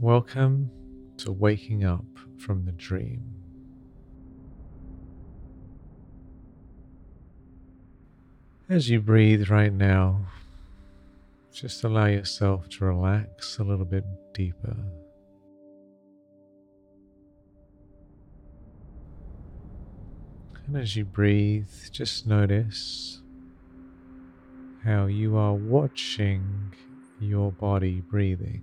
Welcome to waking up from the dream. As you breathe right now, just allow yourself to relax a little bit deeper. And as you breathe, just notice how you are watching your body breathing.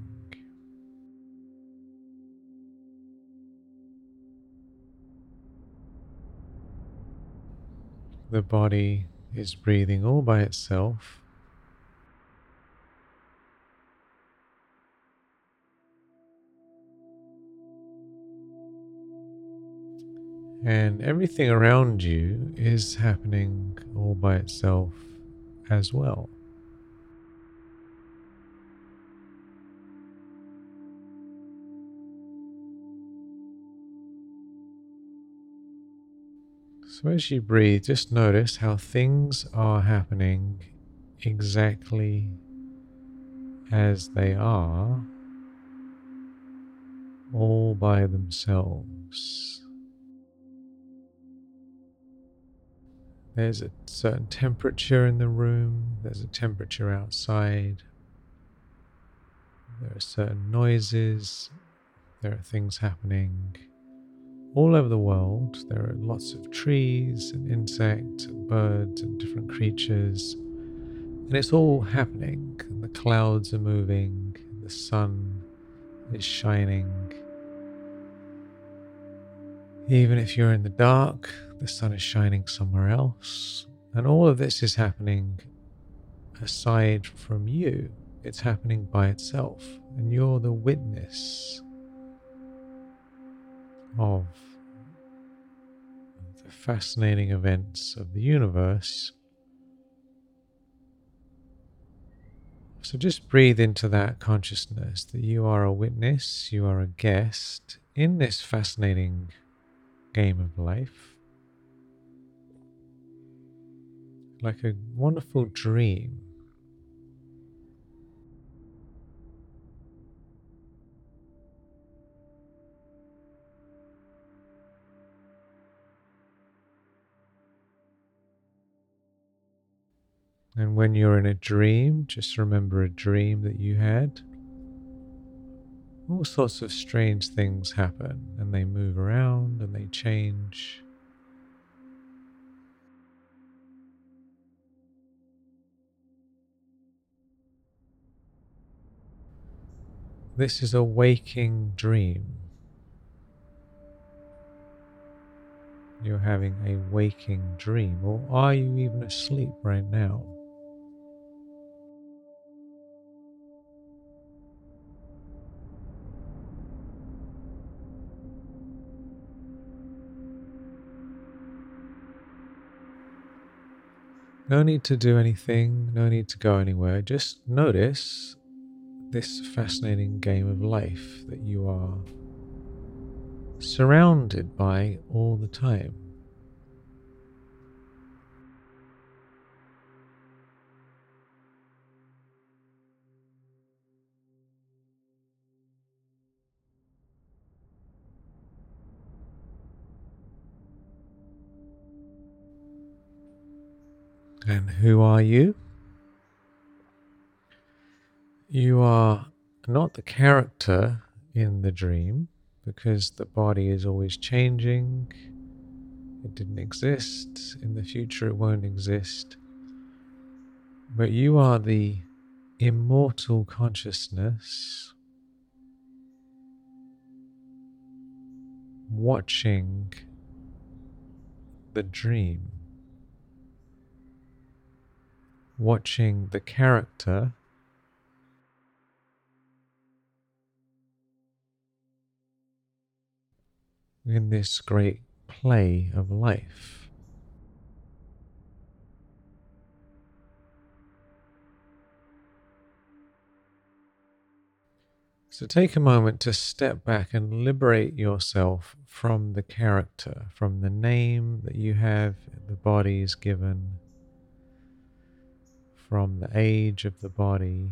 The body is breathing all by itself. And everything around you is happening all by itself as well. So, as you breathe, just notice how things are happening exactly as they are, all by themselves. There's a certain temperature in the room, there's a temperature outside, there are certain noises, there are things happening all over the world. There are lots of trees and insects and birds and different creatures, and it's all happening. And The clouds are moving, the sun is shining. Even if you're in the dark, the sun is shining somewhere else. And all of this is happening aside from you. It's happening by itself. And you're the witness of the fascinating events of the universe. So just breathe into that consciousness that you are a witness, you are a guest in this fascinating game of life. Like a wonderful dream. And when you're in a dream, just remember a dream that you had. All sorts of strange things happen and they move around and they change. This is a waking dream. You're having a waking dream, or are you even asleep right now? No need to do anything, no need to go anywhere. Just notice this fascinating game of life that you are surrounded by all the time. And who are you? You are not the character in the dream because the body is always changing. It didn't exist. In the future, it won't exist. But you are the immortal consciousness watching the dream. Watching the character in this great play of life. So take a moment to step back and liberate yourself from the character, from the name that you have, the body is given from the age of the body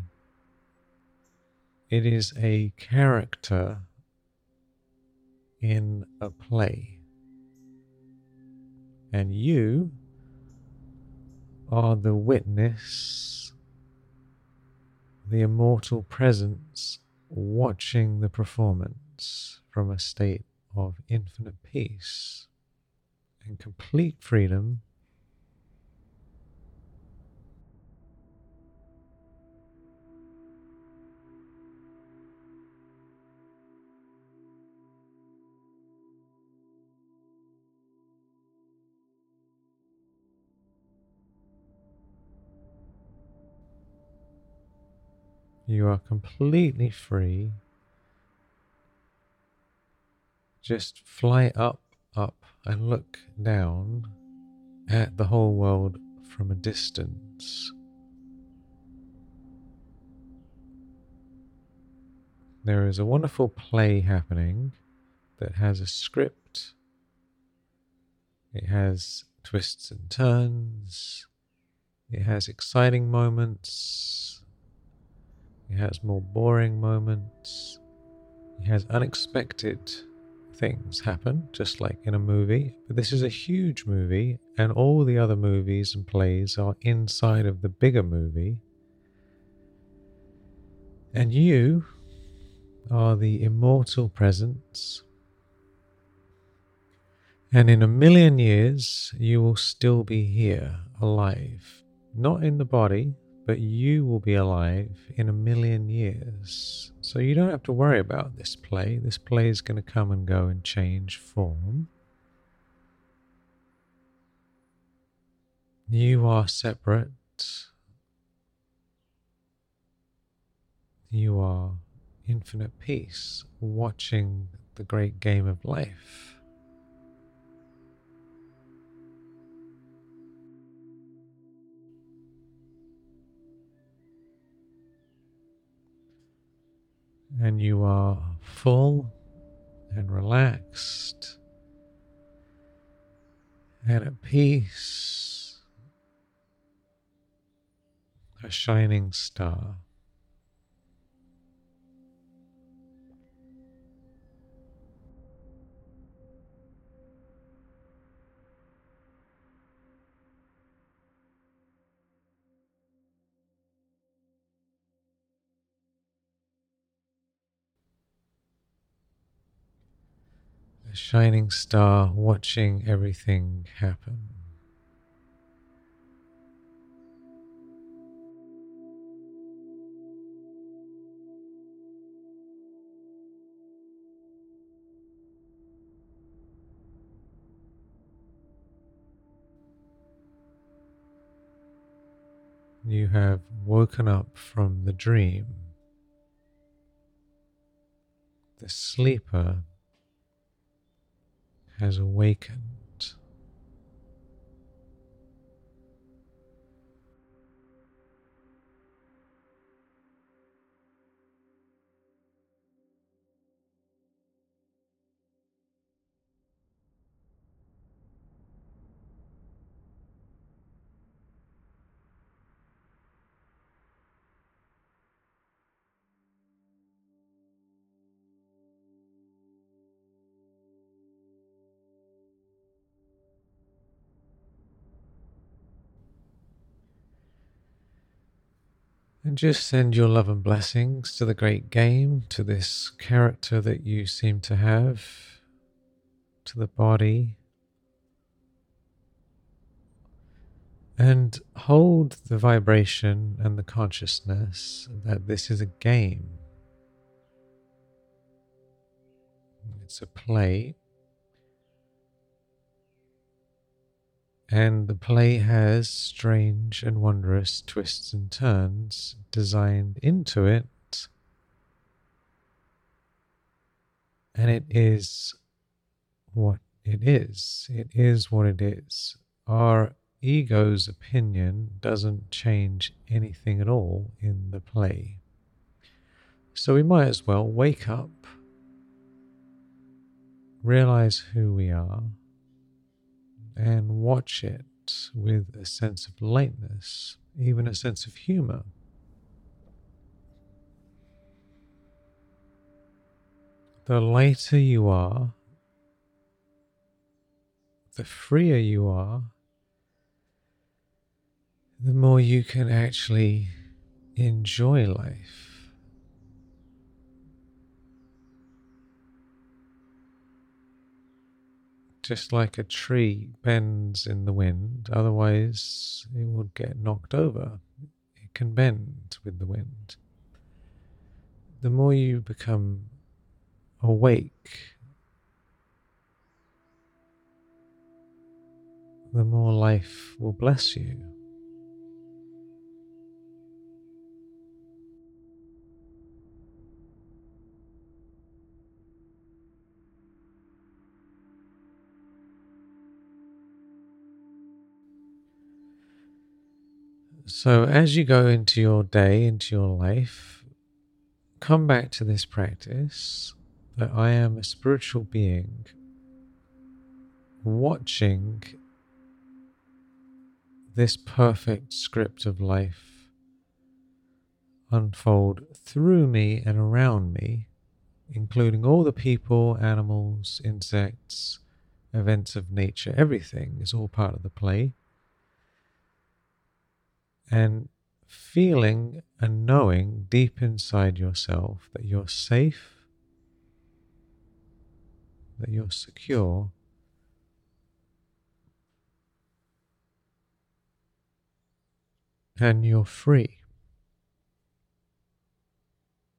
it is a character in a play. And you are the witness, the immortal presence watching the performance from a state of infinite peace and complete freedom You are completely free. Just fly up, up, and look down at the whole world from a distance. There is a wonderful play happening that has a script. It has twists and turns. It has exciting moments he has more boring moments. He has unexpected things happen, just like in a movie. But this is a huge movie, and all the other movies and plays are inside of the bigger movie. And you are the immortal presence. And in a million years, you will still be here, alive. Not in the body, but you will be alive in a million years. So you don't have to worry about this play. This play is going to come and go and change form. You are separate. You are infinite peace, watching the great game of life. And you are full and relaxed and at peace, a shining star. A shining star watching everything happen. You have woken up from the dream. The sleeper has awakened. And just send your love and blessings to the great game, to this character that you seem to have, to the body. And hold the vibration and the consciousness that this is a game. It's a play and the play has strange and wondrous twists and turns designed into it. And it is what it is. It is what it is. Our ego's opinion doesn't change anything at all in the play. So we might as well wake up, realize who we are and watch it with a sense of lightness, even a sense of humor. the lighter you are, the freer you are, the more you can actually enjoy life. Just like a tree bends in the wind, otherwise it would get knocked over. It can bend with the wind. The more you become awake, the more life will bless you. So, as you go into your day, into your life, come back to this practice that I am a spiritual being watching this perfect script of life unfold through me and around me, including all the people, animals, insects, events of nature, everything is all part of the play and feeling and knowing deep inside yourself that you're safe, that you're secure. And you're free.